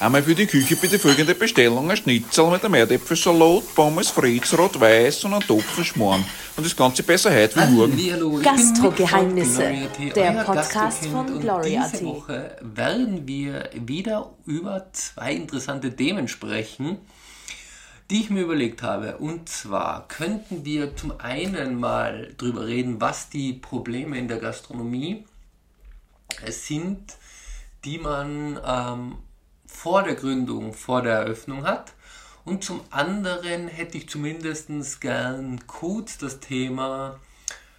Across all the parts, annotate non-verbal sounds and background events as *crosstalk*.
Einmal für die Küche bitte folgende Bestellung: ein Schnitzel mit einem Erdäpfelsalat, Pommes Fritz, Rot-Weiß und ein Topfenschmarrn. Und das Ganze besser heute wie morgen. Gastrogeheimnisse, der Podcast von Gloria Diese Woche werden wir wieder über zwei interessante Themen sprechen, die ich mir überlegt habe. Und zwar könnten wir zum einen mal drüber reden, was die Probleme in der Gastronomie sind, die man ähm, vor der Gründung, vor der Eröffnung hat. Und zum anderen hätte ich zumindest gern kurz das Thema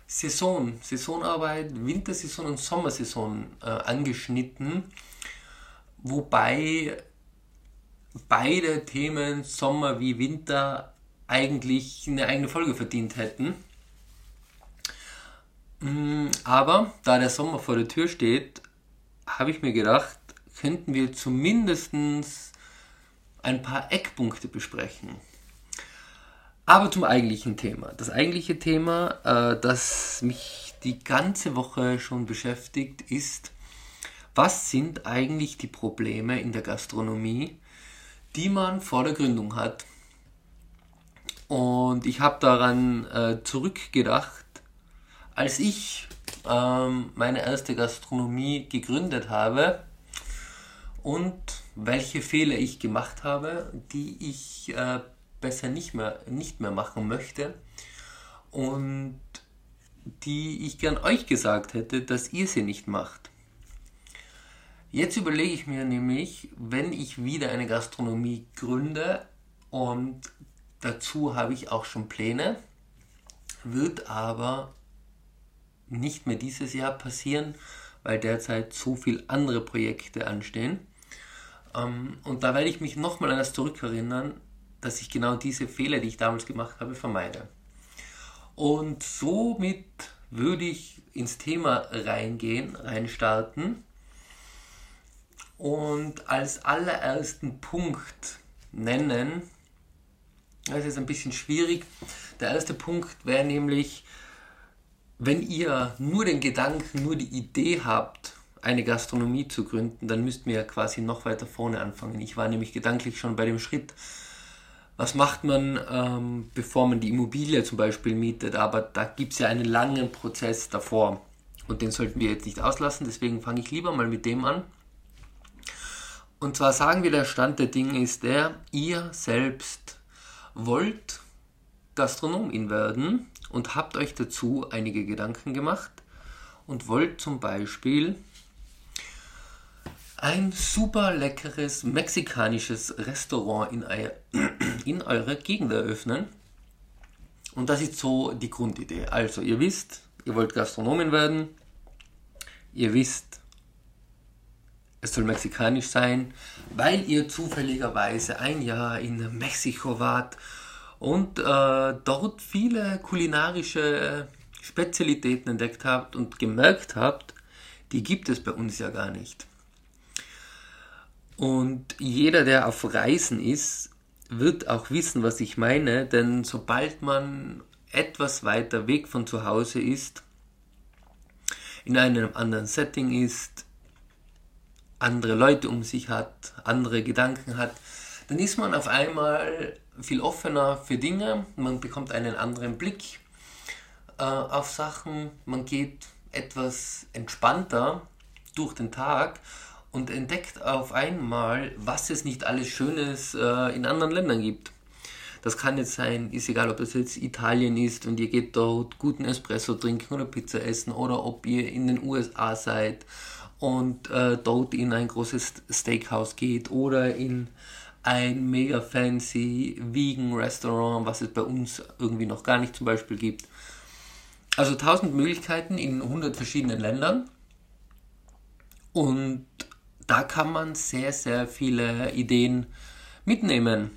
Saison, Saisonarbeit, Wintersaison und Sommersaison äh, angeschnitten, wobei beide Themen Sommer wie Winter eigentlich eine eigene Folge verdient hätten. Mm, aber da der Sommer vor der Tür steht, habe ich mir gedacht, könnten wir zumindest ein paar Eckpunkte besprechen. Aber zum eigentlichen Thema. Das eigentliche Thema, äh, das mich die ganze Woche schon beschäftigt, ist, was sind eigentlich die Probleme in der Gastronomie, die man vor der Gründung hat. Und ich habe daran äh, zurückgedacht, als ich ähm, meine erste Gastronomie gegründet habe, und welche Fehler ich gemacht habe, die ich äh, besser nicht mehr, nicht mehr machen möchte und die ich gern euch gesagt hätte, dass ihr sie nicht macht. Jetzt überlege ich mir nämlich, wenn ich wieder eine Gastronomie gründe und dazu habe ich auch schon Pläne, wird aber nicht mehr dieses Jahr passieren, weil derzeit so viele andere Projekte anstehen. Ähm, und da werde ich mich nochmal an das zurückerinnern, dass ich genau diese Fehler, die ich damals gemacht habe, vermeide. Und somit würde ich ins Thema reingehen, reinstarten und als allerersten Punkt nennen, das ist ein bisschen schwierig, der erste Punkt wäre nämlich, wenn ihr nur den Gedanken, nur die Idee habt, eine Gastronomie zu gründen, dann müssten wir ja quasi noch weiter vorne anfangen. Ich war nämlich gedanklich schon bei dem Schritt, was macht man, ähm, bevor man die Immobilie zum Beispiel mietet, aber da gibt es ja einen langen Prozess davor und den sollten wir jetzt nicht auslassen, deswegen fange ich lieber mal mit dem an. Und zwar sagen wir, der Stand der Dinge ist der, ihr selbst wollt Gastronomin werden und habt euch dazu einige Gedanken gemacht und wollt zum Beispiel ein super leckeres mexikanisches Restaurant in, euer, *clears throat* in eurer Gegend eröffnen. Und das ist so die Grundidee. Also, ihr wisst, ihr wollt Gastronomin werden. Ihr wisst, es soll mexikanisch sein, weil ihr zufälligerweise ein Jahr in Mexiko wart und äh, dort viele kulinarische Spezialitäten entdeckt habt und gemerkt habt, die gibt es bei uns ja gar nicht. Und jeder, der auf Reisen ist, wird auch wissen, was ich meine, denn sobald man etwas weiter weg von zu Hause ist, in einem anderen Setting ist, andere Leute um sich hat, andere Gedanken hat, dann ist man auf einmal viel offener für Dinge, man bekommt einen anderen Blick äh, auf Sachen, man geht etwas entspannter durch den Tag und entdeckt auf einmal, was es nicht alles Schönes äh, in anderen Ländern gibt. Das kann jetzt sein, ist egal, ob das jetzt Italien ist und ihr geht dort guten Espresso trinken oder Pizza essen oder ob ihr in den USA seid und äh, dort in ein großes Steakhouse geht oder in ein mega fancy Vegan Restaurant, was es bei uns irgendwie noch gar nicht zum Beispiel gibt. Also tausend Möglichkeiten in 100 verschiedenen Ländern. Und da kann man sehr, sehr viele Ideen mitnehmen.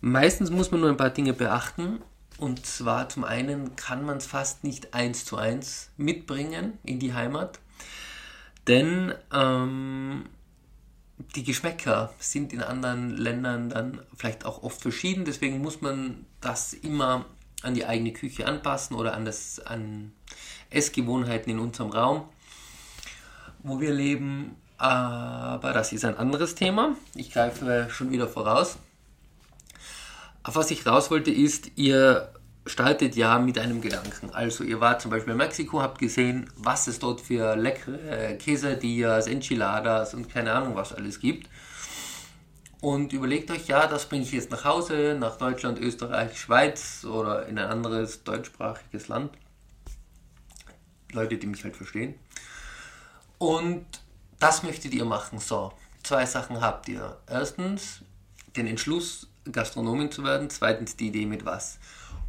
Meistens muss man nur ein paar Dinge beachten. Und zwar zum einen kann man es fast nicht eins zu eins mitbringen in die Heimat. Denn ähm, die Geschmäcker sind in anderen Ländern dann vielleicht auch oft verschieden. Deswegen muss man das immer an die eigene Küche anpassen oder an, das, an Essgewohnheiten in unserem Raum, wo wir leben Aber das ist ein anderes Thema. Ich greife schon wieder voraus. Auf was ich raus wollte ist, ihr startet ja mit einem Gedanken. Also ihr wart zum Beispiel in Mexiko, habt gesehen, was es dort für leckere Quesadillas, Enchiladas und keine Ahnung was alles gibt. Und überlegt euch, ja, das bringe ich jetzt nach Hause, nach Deutschland, Österreich, Schweiz oder in ein anderes deutschsprachiges Land. Leute, die mich halt verstehen. Und das möchtet ihr machen. So, zwei Sachen habt ihr. Erstens den Entschluss, Gastronomin zu werden. Zweitens die Idee mit was.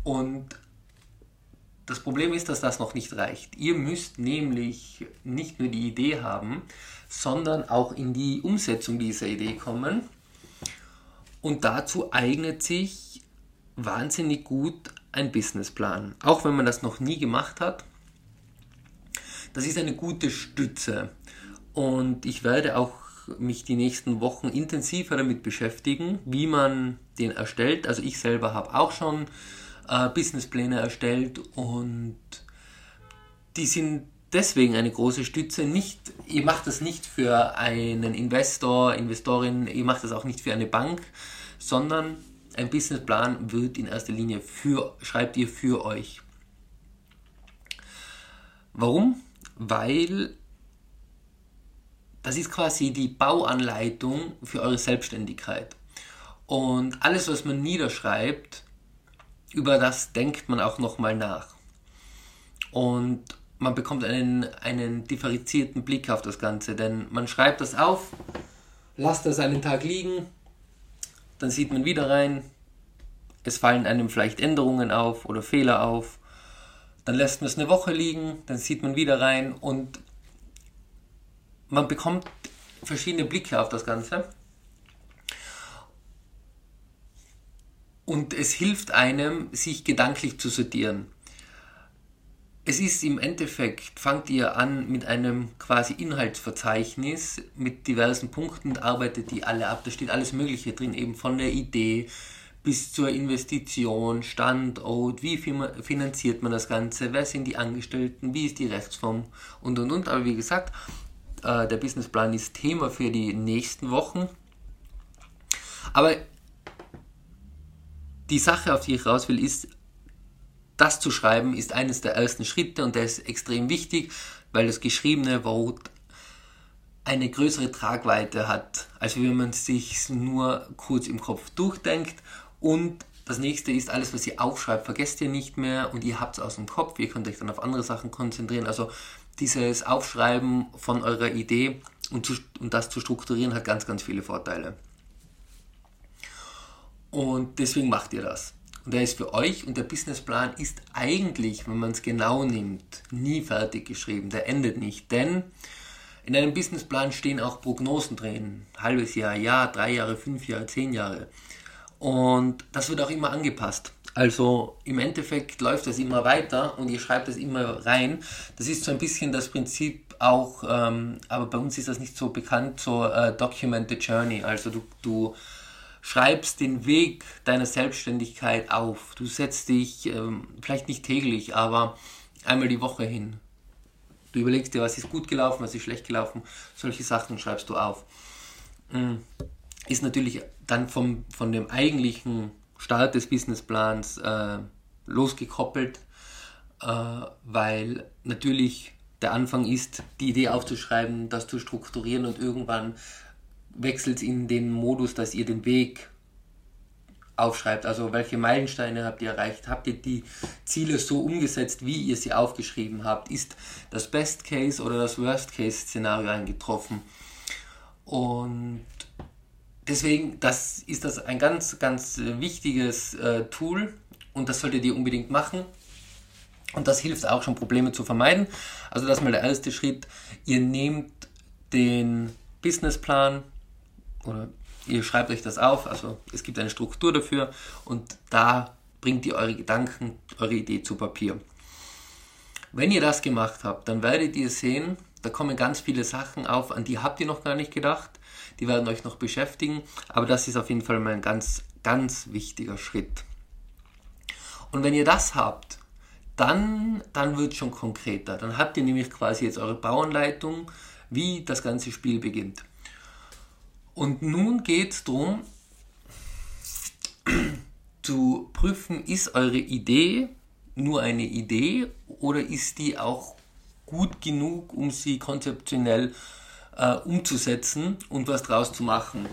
Und das Problem ist, dass das noch nicht reicht. Ihr müsst nämlich nicht nur die Idee haben, sondern auch in die Umsetzung dieser Idee kommen. Und dazu eignet sich wahnsinnig gut ein Businessplan. Auch wenn man das noch nie gemacht hat. Das ist eine gute Stütze. Und ich werde auch mich die nächsten Wochen intensiver damit beschäftigen, wie man den erstellt. Also ich selber habe auch schon äh, Businesspläne erstellt und die sind deswegen eine große Stütze. Nicht, ihr macht das nicht für einen Investor, Investorin, ihr macht das auch nicht für eine Bank, sondern ein Businessplan wird in erster Linie für, schreibt ihr für euch. Warum? Weil das ist quasi die Bauanleitung für eure Selbstständigkeit. Und alles, was man niederschreibt, über das denkt man auch nochmal nach. Und man bekommt einen, einen differenzierten Blick auf das Ganze, denn man schreibt das auf, lasst das einen Tag liegen, dann sieht man wieder rein, es fallen einem vielleicht Änderungen auf oder Fehler auf, dann lässt man es eine Woche liegen, dann sieht man wieder rein und man bekommt verschiedene Blicke auf das Ganze. Und es hilft einem, sich gedanklich zu sortieren. Es ist im Endeffekt, fangt ihr an mit einem quasi Inhaltsverzeichnis mit diversen Punkten, arbeitet die alle ab. Da steht alles Mögliche drin, eben von der Idee bis zur Investition, Standort, wie finanziert man das Ganze, wer sind die Angestellten, wie ist die Rechtsform und und und. Aber wie gesagt, äh, der Businessplan ist Thema für die nächsten Wochen. Aber die Sache, auf die ich raus will, ist, das zu schreiben, ist eines der ersten Schritte und der ist extrem wichtig, weil das geschriebene Wort eine größere Tragweite hat, als wenn man sich nur kurz im Kopf durchdenkt. Und das nächste ist, alles, was ihr aufschreibt, vergesst ihr nicht mehr und ihr habt es aus dem Kopf. Ihr könnt euch dann auf andere Sachen konzentrieren. Also dieses Aufschreiben von eurer Idee und, zu, und das zu strukturieren hat ganz, ganz viele Vorteile. Und deswegen macht ihr das. Und der ist für euch und der Businessplan ist eigentlich, wenn man es genau nimmt, nie fertig geschrieben. Der endet nicht. Denn in einem Businessplan stehen auch Prognosen drin. Halbes Jahr, Jahr, drei Jahre, fünf Jahre, zehn Jahre. Und das wird auch immer angepasst. Also im Endeffekt läuft das immer weiter und ihr schreibt das immer rein. Das ist so ein bisschen das Prinzip auch, ähm, aber bei uns ist das nicht so bekannt, so äh, Document the Journey. Also du, du schreibst den Weg deiner Selbstständigkeit auf. Du setzt dich ähm, vielleicht nicht täglich, aber einmal die Woche hin. Du überlegst dir, was ist gut gelaufen, was ist schlecht gelaufen. Solche Sachen schreibst du auf. Mhm. Ist natürlich dann vom, von dem eigentlichen Start des Businessplans äh, losgekoppelt, äh, weil natürlich der Anfang ist, die Idee aufzuschreiben, das zu strukturieren und irgendwann wechselt es in den Modus, dass ihr den Weg aufschreibt. Also welche Meilensteine habt ihr erreicht? Habt ihr die Ziele so umgesetzt, wie ihr sie aufgeschrieben habt? Ist das Best Case oder das Worst Case Szenario eingetroffen? Und deswegen, das ist das ein ganz, ganz wichtiges äh, Tool und das solltet ihr unbedingt machen. Und das hilft auch schon, Probleme zu vermeiden. Also das ist mal der erste Schritt. Ihr nehmt den Businessplan oder ihr schreibt euch das auf. Also es gibt eine Struktur dafür und da bringt ihr eure Gedanken, eure Idee zu Papier. Wenn ihr das gemacht habt, dann werdet ihr sehen, da kommen ganz viele Sachen auf, an die habt ihr noch gar nicht gedacht die werden euch noch beschäftigen, aber das ist auf jeden Fall mal ein ganz, ganz wichtiger Schritt. Und wenn ihr das habt, dann, dann wird es schon konkreter. Dann habt ihr nämlich quasi jetzt eure Bauanleitung wie das ganze Spiel beginnt. Und nun geht es darum, *clears throat* zu prüfen, ist eure Idee nur eine Idee oder ist die auch gut genug, um sie konzeptionell äh, umzusetzen und was draus zu machen.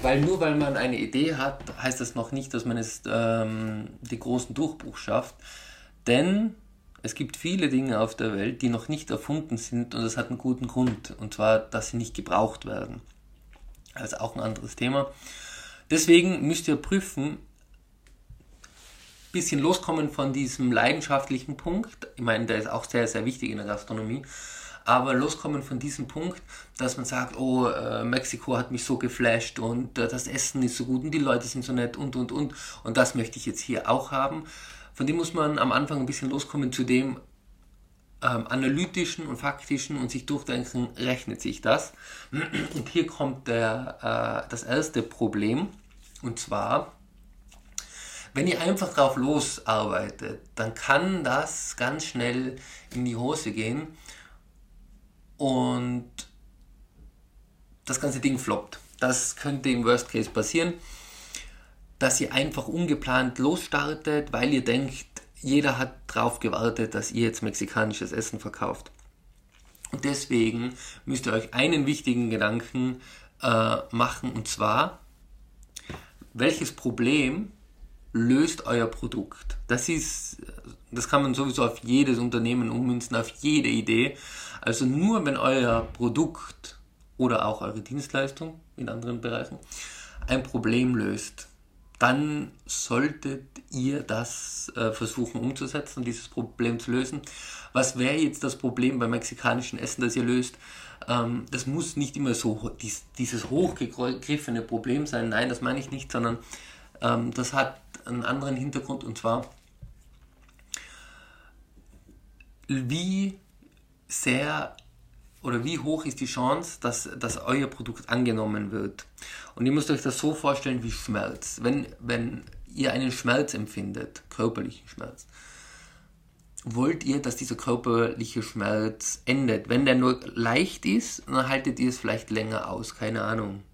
Weil nur weil man eine Idee hat, heißt das noch nicht, dass man es ähm, den großen Durchbruch schafft. Denn es gibt viele Dinge auf der Welt, die noch nicht erfunden sind und das hat einen guten Grund. Und zwar, dass sie nicht gebraucht werden. Also auch ein anderes Thema. Deswegen müsst ihr prüfen, bisschen loskommen von diesem leidenschaftlichen Punkt. Ich meine, der ist auch sehr, sehr wichtig in der Gastronomie aber loskommen von diesem Punkt, dass man sagt, oh, äh, Mexiko hat mich so geflasht und äh, das Essen ist so gut und die Leute sind so nett und, und, und. Und das möchte ich jetzt hier auch haben. Von dem muss man am Anfang ein bisschen loskommen zu dem ähm, analytischen und faktischen und sich durchdenken, rechnet sich das. *clears throat* Und hier kommt der, äh, das erste Problem und zwar, wenn ihr einfach drauf losarbeitet, dann kann das ganz schnell in die Hose gehen und das ganze Ding floppt. Das könnte im Worst Case passieren, dass ihr einfach ungeplant losstartet, weil ihr denkt, jeder hat darauf gewartet, dass ihr jetzt mexikanisches Essen verkauft. Und deswegen müsst ihr euch einen wichtigen Gedanken äh, machen, und zwar, welches Problem löst euer Produkt? Das ist, das kann man sowieso auf jedes Unternehmen ummünzen, auf jede Idee. Also nur wenn euer Produkt oder auch eure Dienstleistung in anderen Bereichen ein Problem löst, dann solltet ihr das äh, versuchen umzusetzen, dieses Problem zu lösen. Was wäre jetzt das Problem beim mexikanischen Essen, das ihr löst? Ähm, das muss nicht immer so dies, dieses hochgegriffene Problem sein. Nein, das meine ich nicht, sondern ähm, das hat einen anderen Hintergrund und zwar, wie sehr oder wie hoch ist die Chance, dass, dass euer Produkt angenommen wird. Und ihr müsst euch das so vorstellen wie Schmerz. Wenn, wenn ihr einen Schmerz empfindet, körperlichen Schmerz, wollt ihr, dass dieser körperliche Schmerz endet. Wenn der nur leicht ist, dann haltet ihr es vielleicht länger aus, keine Ahnung.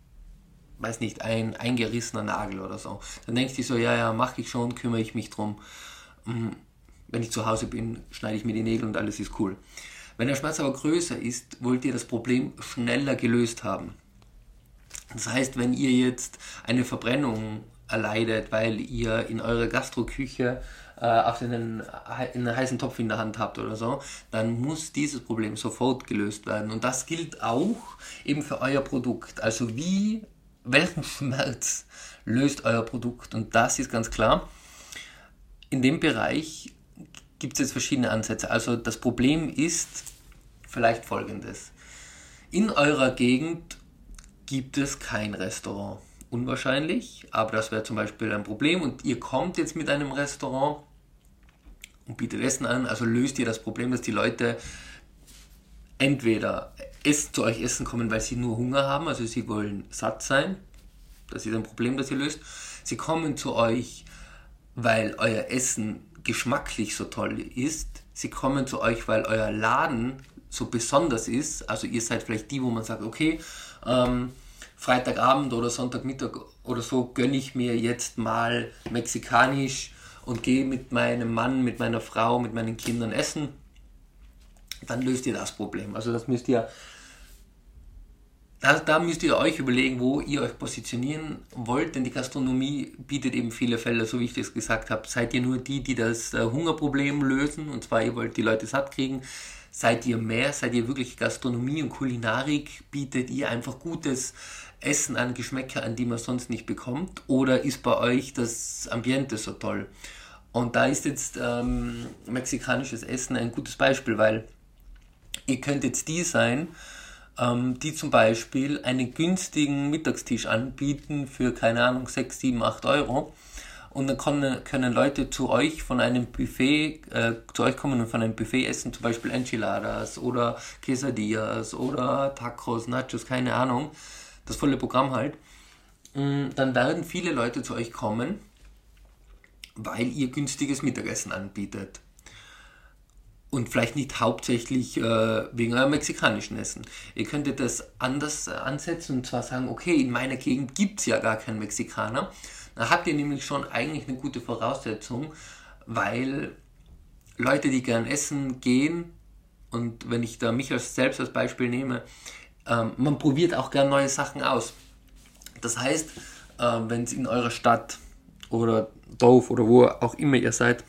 Weiß nicht, ein eingerissener Nagel oder so. Dann denkt ihr so, ja, ja, mache ich schon, kümmere ich mich drum. Hm, wenn ich zu Hause bin, schneide ich mir die Nägel und alles ist cool. Wenn der Schmerz aber größer ist, wollt ihr das Problem schneller gelöst haben. Das heißt, wenn ihr jetzt eine Verbrennung erleidet, weil ihr in eurer Gastroküche äh, auf einen, einen heißen Topf in der Hand habt oder so, dann muss dieses Problem sofort gelöst werden. Und das gilt auch eben für euer Produkt. Also wie, welchen Schmerz löst euer Produkt? Und das ist ganz klar. In dem Bereich gibt es jetzt verschiedene Ansätze. Also das Problem ist vielleicht folgendes. In eurer Gegend gibt es kein Restaurant. Unwahrscheinlich, aber das wäre zum Beispiel ein Problem und ihr kommt jetzt mit einem Restaurant und bietet Essen an, also löst ihr das Problem, dass die Leute entweder essen, zu euch essen kommen, weil sie nur Hunger haben, also sie wollen satt sein, das ist ein Problem, das ihr löst. Sie kommen zu euch, weil euer Essen geschmacklich so toll ist. Sie kommen zu euch, weil euer Laden so besonders ist. Also ihr seid vielleicht die, wo man sagt, okay, ähm, Freitagabend oder Sonntagmittag oder so gönne ich mir jetzt mal mexikanisch und gehe mit meinem Mann, mit meiner Frau, mit meinen Kindern essen. Dann löst ihr das Problem. Also das müsst ihr da, da, müsst ihr euch überlegen, wo ihr euch positionieren wollt, denn die Gastronomie bietet eben viele Felder, so wie ich das gesagt habe. Seid ihr nur die, die das äh, Hungerproblem lösen, und zwar ihr wollt die Leute satt kriegen? Seid ihr mehr? Seid ihr wirklich Gastronomie und Kulinarik? Bietet ihr einfach gutes Essen an, Geschmäcker an, die man sonst nicht bekommt? Oder ist bei euch das Ambiente so toll? Und da ist jetzt ähm, mexikanisches Essen ein gutes Beispiel, weil ihr könnt jetzt die sein, ähm, die zum Beispiel einen günstigen Mittagstisch anbieten für, keine Ahnung, 6, 7, 8 Euro. Und dann können, können Leute zu euch von einem Buffet, äh, zu euch kommen und von einem Buffet essen, zum Beispiel Enchiladas oder Quesadillas oder Tacos, Nachos, keine Ahnung. Das volle Programm halt. Mm, dann werden viele Leute zu euch kommen, weil ihr günstiges Mittagessen anbietet. Und vielleicht nicht hauptsächlich äh, wegen eurem mexikanischen Essen. Ihr könntet das anders äh, ansetzen und zwar sagen, okay, in meiner Gegend gibt es ja gar keinen Mexikaner. Dann habt ihr nämlich schon eigentlich eine gute Voraussetzung, weil Leute, die gern essen gehen, und wenn ich da mich selbst als Beispiel nehme, ähm, man probiert auch gern neue Sachen aus. Das heißt, äh, wenn es in eurer Stadt oder Dorf oder wo auch immer ihr seid,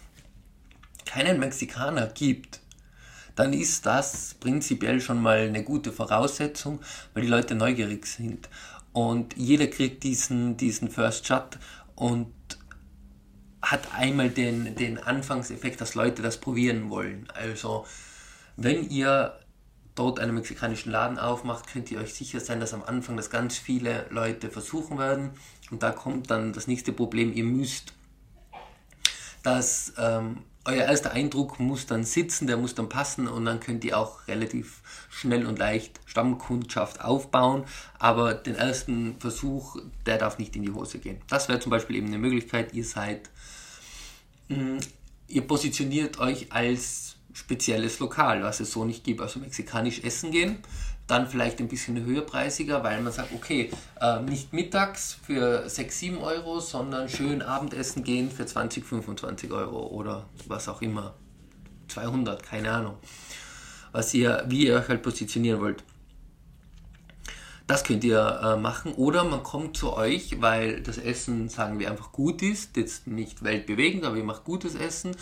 keinen Mexikaner gibt, dann ist das prinzipiell schon mal eine gute Voraussetzung, weil die Leute neugierig sind. Und jeder kriegt diesen, diesen First Shot und hat einmal den, den Anfangseffekt, dass Leute das probieren wollen. Also, wenn ihr dort einen mexikanischen Laden aufmacht, könnt ihr euch sicher sein, dass am Anfang das ganz viele Leute versuchen werden. Und da kommt dann das nächste Problem, ihr müsst das ähm, euer erster Eindruck muss dann sitzen, der muss dann passen und dann könnt ihr auch relativ schnell und leicht Stammkundschaft aufbauen. Aber den ersten Versuch, der darf nicht in die Hose gehen. Das wäre zum Beispiel eben eine Möglichkeit. Ihr seid, mm, ihr positioniert euch als spezielles Lokal, was es so nicht gibt. Also mexikanisch essen gehen dann vielleicht ein bisschen höherpreisiger, weil man sagt, okay, äh, nicht mittags für 6, 7 Euro, sondern schön Abendessen gehen für 20, 25 Euro oder was auch immer. 200, keine Ahnung. Was ihr, wie ihr euch halt positionieren wollt. Das könnt ihr äh, machen. Oder man kommt zu euch, weil das Essen, sagen wir, einfach gut ist. Jetzt nicht weltbewegend, aber ihr macht gutes Essen.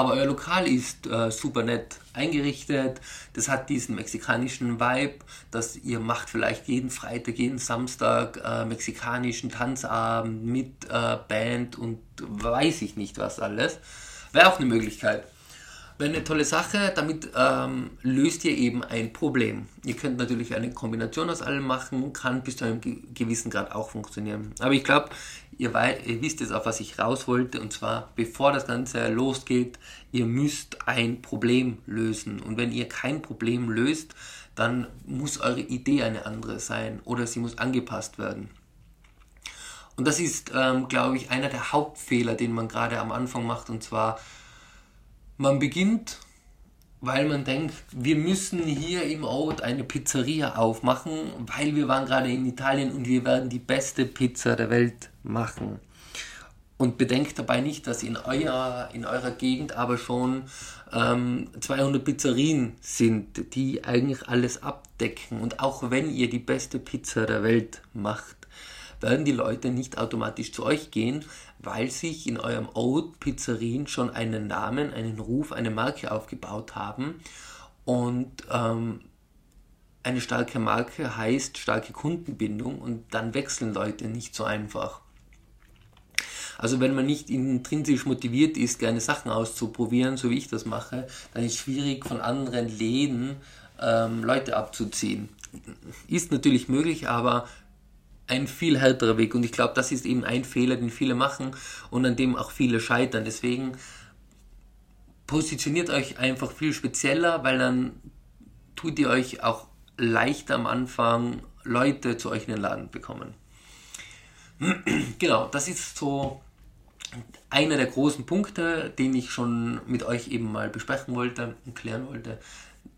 Aber euer Lokal ist äh, super nett eingerichtet. Das hat diesen mexikanischen Vibe, dass ihr macht vielleicht jeden Freitag, jeden Samstag äh, mexikanischen Tanzabend mit äh, Band und weiß ich nicht was alles. Wäre auch eine Möglichkeit. Wäre eine tolle Sache, damit ähm, löst ihr eben ein Problem. Ihr könnt natürlich eine Kombination aus allem machen, kann bis zu einem gewissen Grad auch funktionieren. Aber ich glaube, ihr, ihr wisst jetzt, auf was ich raus wollte, und zwar, bevor das Ganze losgeht, ihr müsst ein Problem lösen. Und wenn ihr kein Problem löst, dann muss eure Idee eine andere sein oder sie muss angepasst werden. Und das ist, ähm, glaube ich, einer der Hauptfehler, den man gerade am Anfang macht, und zwar, man beginnt, weil man denkt, wir müssen hier im Ort eine Pizzeria aufmachen, weil wir waren gerade in Italien und wir werden die beste Pizza der Welt machen. Und bedenkt dabei nicht, dass in, euer, in eurer Gegend aber schon ähm, 200 Pizzerien sind, die eigentlich alles abdecken. Und auch wenn ihr die beste Pizza der Welt macht, werden die Leute nicht automatisch zu euch gehen, weil sich in eurem Ort Pizzerien schon einen Namen, einen Ruf, eine Marke aufgebaut haben. Und ähm, eine starke Marke heißt starke Kundenbindung und dann wechseln Leute nicht so einfach. Also wenn man nicht intrinsisch motiviert ist, gerne Sachen auszuprobieren, so wie ich das mache, dann ist es schwierig von anderen Läden ähm, Leute abzuziehen. Ist natürlich möglich, aber ein viel härterer Weg. Und ich glaube, das ist eben ein Fehler, den viele machen und an dem auch viele scheitern. Deswegen positioniert euch einfach viel spezieller, weil dann tut ihr euch auch leichter am Anfang Leute zu euch in den Laden bekommen. *clears throat* genau, das ist so einer der großen Punkte, den ich schon mit euch eben mal besprechen wollte und klären wollte,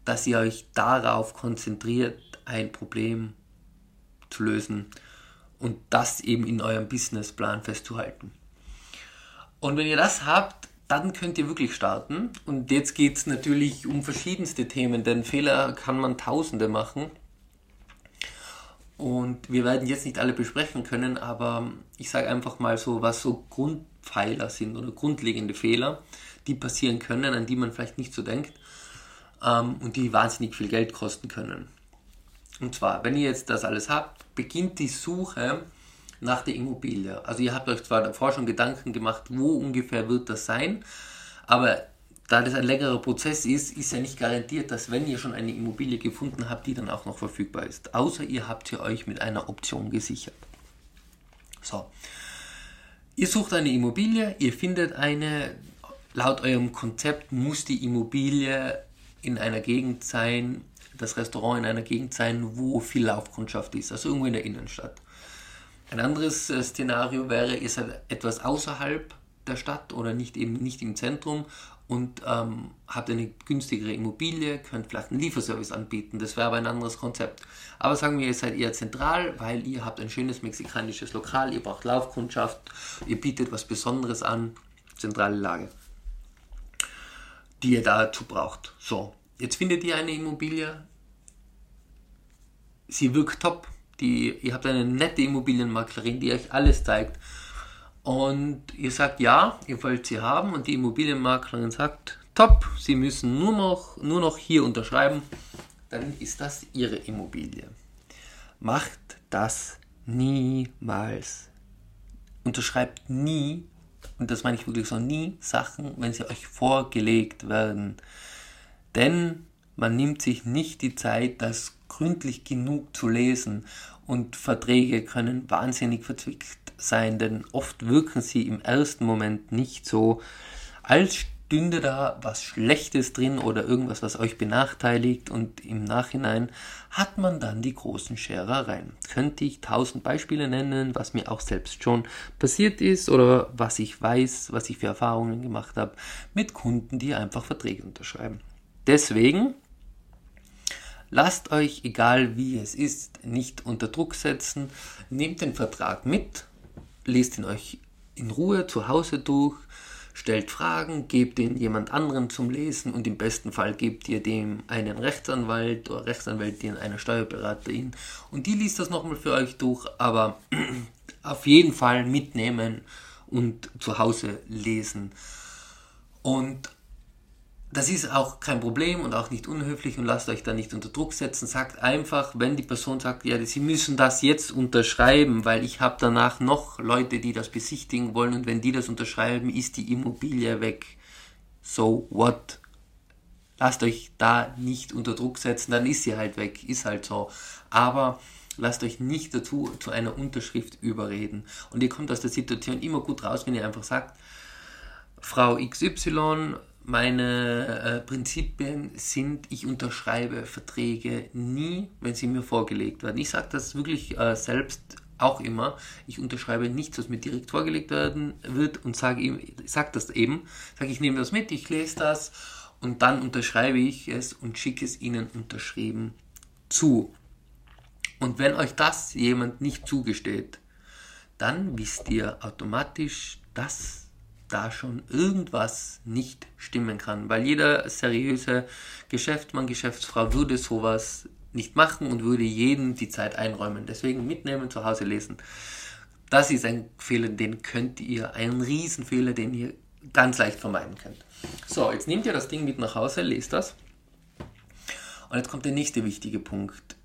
dass ihr euch darauf konzentriert, ein Problem zu lösen und das eben in eurem Businessplan festzuhalten. Und wenn ihr das habt, dann könnt ihr wirklich starten. Und jetzt geht es natürlich um verschiedenste Themen, denn Fehler kann man tausende machen. Und wir werden jetzt nicht alle besprechen können, aber ich sage einfach mal so, was so Grundpfeiler sind oder grundlegende Fehler, die passieren können, an die man vielleicht nicht so denkt ähm, und die wahnsinnig viel Geld kosten können. Und zwar, wenn ihr jetzt das alles habt, beginnt die Suche nach der Immobilie. Also ihr habt euch zwar davor schon Gedanken gemacht, wo ungefähr wird das sein, aber da das ein längerer Prozess ist, ist ja nicht garantiert, dass wenn ihr schon eine Immobilie gefunden habt, die dann auch noch verfügbar ist. Außer ihr habt sie euch mit einer Option gesichert. So. Ihr sucht eine Immobilie, ihr findet eine, laut eurem Konzept muss die Immobilie in einer Gegend sein, das Restaurant in einer Gegend sein, wo viel Laufkundschaft ist, also irgendwo in der Innenstadt. Ein anderes äh, Szenario wäre, ihr seid etwas außerhalb der Stadt oder nicht eben nicht im Zentrum und ähm, habt eine günstigere Immobilie, könnt vielleicht einen Lieferservice anbieten. Das wäre aber ein anderes Konzept. Aber sagen wir, ihr seid eher zentral, weil ihr habt ein schönes mexikanisches Lokal, ihr braucht Laufkundschaft, ihr bietet was Besonderes an, zentrale Lage, die ihr dazu braucht. So, jetzt findet ihr eine Immobilie, sie wirkt top, die, ihr habt eine nette Immobilienmaklerin, die euch alles zeigt. Und ihr sagt ja, ihr wollt sie haben und die Immobilienmaklerin sagt, top, sie müssen nur noch, nur noch hier unterschreiben, dann ist das ihre Immobilie. Macht das niemals. Unterschreibt nie, und das meine ich wirklich so, nie Sachen, wenn sie euch vorgelegt werden. Denn man nimmt sich nicht die Zeit, das gründlich genug zu lesen und Verträge können wahnsinnig verzwickt sein, denn oft wirken sie im ersten Moment nicht so, als stünde da was Schlechtes drin oder irgendwas, was euch benachteiligt und im Nachhinein hat man dann die großen Scherereien. Könnte ich tausend Beispiele nennen, was mir auch selbst schon passiert ist oder was ich weiß, was ich für Erfahrungen gemacht habe mit Kunden, die einfach Verträge unterschreiben. Deswegen lasst euch, egal wie es ist, nicht unter Druck setzen. Nehmt den Vertrag mit, lest ihn euch in Ruhe zu Hause durch, stellt Fragen, gebt ihn jemand anderen zum Lesen und im besten Fall gebt ihr dem einen Rechtsanwalt oder Rechtsanwältin, einer Steuerberaterin und die liest das nochmal für euch durch, aber *clears throat* auf jeden Fall mitnehmen und zu Hause lesen. Und das ist auch kein Problem und auch nicht unhöflich und lasst euch da nicht unter Druck setzen. Sagt einfach, wenn die Person sagt, ja, sie müssen das jetzt unterschreiben, weil ich habe danach noch Leute, die das besichtigen wollen und wenn die das unterschreiben, ist die Immobilie weg. So what? Lasst euch da nicht unter Druck setzen, dann ist sie halt weg, ist halt so. Aber lasst euch nicht dazu zu einer Unterschrift überreden. Und ihr kommt aus der Situation immer gut raus, wenn ihr einfach sagt, Frau XY, meine äh, Prinzipien sind, ich unterschreibe Verträge nie, wenn sie mir vorgelegt werden. Ich sage das wirklich äh, selbst auch immer. Ich unterschreibe nichts, was mir direkt vorgelegt werden wird und sage ihm, sag das eben, sage ich nehme das mit, ich lese das und dann unterschreibe ich es und schicke es ihnen unterschrieben zu. Und wenn euch das jemand nicht zugesteht, dann wisst ihr automatisch, dass da schon irgendwas nicht stimmen kann. Weil jeder seriöse Geschäftsmann, Geschäftsfrau würde sowas nicht machen und würde jedem die Zeit einräumen. Deswegen mitnehmen, zu Hause lesen. Das ist ein Fehler, den könnt ihr, ein Riesenfehler, den ihr ganz leicht vermeiden könnt. So, jetzt nehmt ihr das Ding mit nach Hause, lest das. Und jetzt kommt der nächste wichtige Punkt.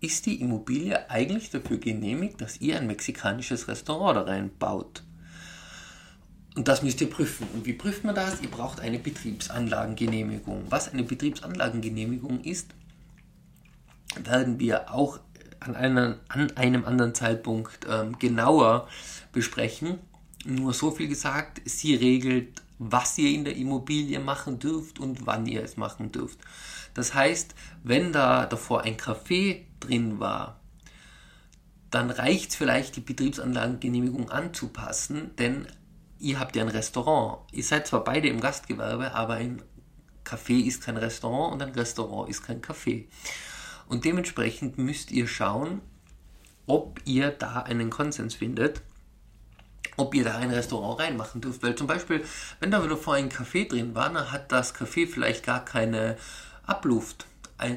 Ist die Immobilie eigentlich dafür genehmigt, dass ihr ein mexikanisches Restaurant da reinbaut? Und das müsst ihr prüfen. Und wie prüft man das? Ihr braucht eine Betriebsanlagengenehmigung. Was eine Betriebsanlagengenehmigung ist, werden wir auch an, einer, an einem anderen Zeitpunkt ähm, genauer besprechen. Nur so viel gesagt, sie regelt, was ihr in der Immobilie machen dürft und wann ihr es machen dürft. Das heißt, wenn da davor ein Café drin war, dann reicht es vielleicht, die Betriebsanlagengenehmigung anzupassen, denn ihr habt ja ein Restaurant. Ihr seid zwar beide im Gastgewerbe, aber ein Café ist kein Restaurant und ein Restaurant ist kein Café. Und dementsprechend müsst ihr schauen, ob ihr da einen Konsens findet, ob ihr da ein Restaurant reinmachen dürft. Weil zum Beispiel, wenn da wieder vorher ein Café drin war, dann hat das Café vielleicht gar keine Abluft,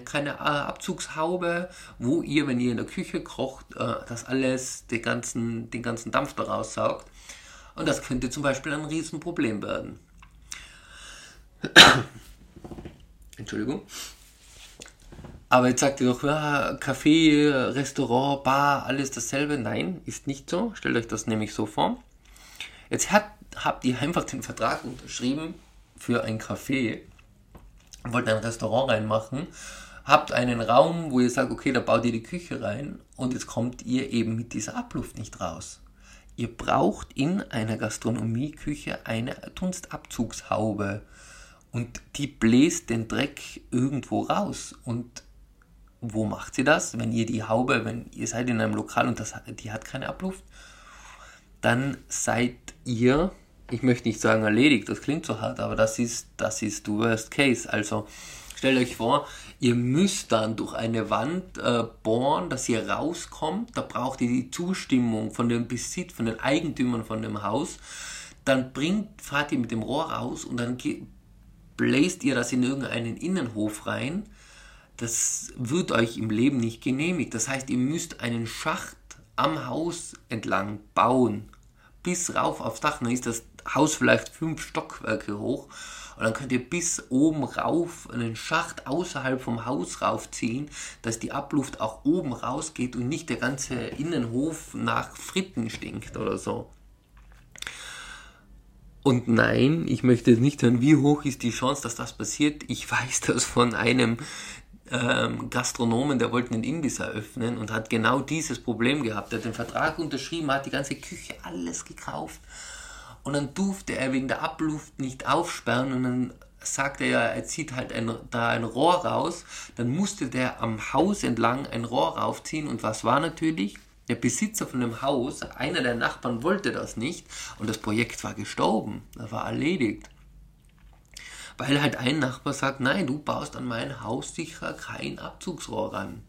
keine äh, Abzugshaube, wo ihr, wenn ihr in der Küche kocht, äh, das alles, den ganzen, den ganzen Dampf daraus saugt. Und das könnte zum Beispiel ein Riesenproblem werden. *coughs* Entschuldigung. Aber jetzt sagt ihr doch, ja, Café, Restaurant, Bar, alles dasselbe. Nein, ist nicht so. Stellt euch das nämlich so vor. Jetzt hat, habt ihr einfach den Vertrag unterschrieben für ein Café, wollt ein Restaurant reinmachen, habt einen Raum, wo ihr sagt, okay, da baut ihr die Küche rein und jetzt kommt ihr eben mit dieser Abluft nicht raus. Ihr braucht in einer Gastronomieküche eine Dunstabzugshaube und die bläst den Dreck irgendwo raus. Und wo macht sie das? Wenn ihr die Haube, wenn ihr seid in einem Lokal und das, die hat keine Abluft, dann seid ihr ich möchte nicht sagen erledigt, das klingt so hart, aber das ist, das ist the worst case. Also stellt euch vor, ihr müsst dann durch eine Wand äh, bohren, dass ihr rauskommt. Da braucht ihr die Zustimmung von dem Besitz, von den Eigentümern von dem Haus. Dann bringt, fahrt ihr mit dem Rohr raus und dann bläst ihr das in irgendeinen Innenhof rein. Das wird euch im Leben nicht genehmigt. Das heißt, ihr müsst einen Schacht am Haus entlang bauen, bis rauf aufs Dach. Dann ist das Haus vielleicht fünf Stockwerke hoch und dann könnt ihr bis oben rauf einen Schacht außerhalb vom Haus raufziehen, dass die Abluft auch oben rausgeht und nicht der ganze Innenhof nach Fritten stinkt oder so. Und nein, ich möchte nicht hören, wie hoch ist die Chance, dass das passiert. Ich weiß *laughs* das von einem ähm, Gastronomen, der wollte einen Imbiss eröffnen und hat genau dieses Problem gehabt. Er hat den Vertrag unterschrieben, hat die ganze Küche, alles gekauft und dann durfte er wegen der Abluft nicht aufsperren und dann sagte er, er zieht halt ein, da ein Rohr raus. Dann musste der am Haus entlang ein Rohr raufziehen und was war natürlich? Der Besitzer von dem Haus, einer der Nachbarn wollte das nicht und das Projekt war gestorben, das war erledigt. Weil halt ein Nachbar sagt, nein, du baust an mein Haus sicher kein Abzugsrohr ran.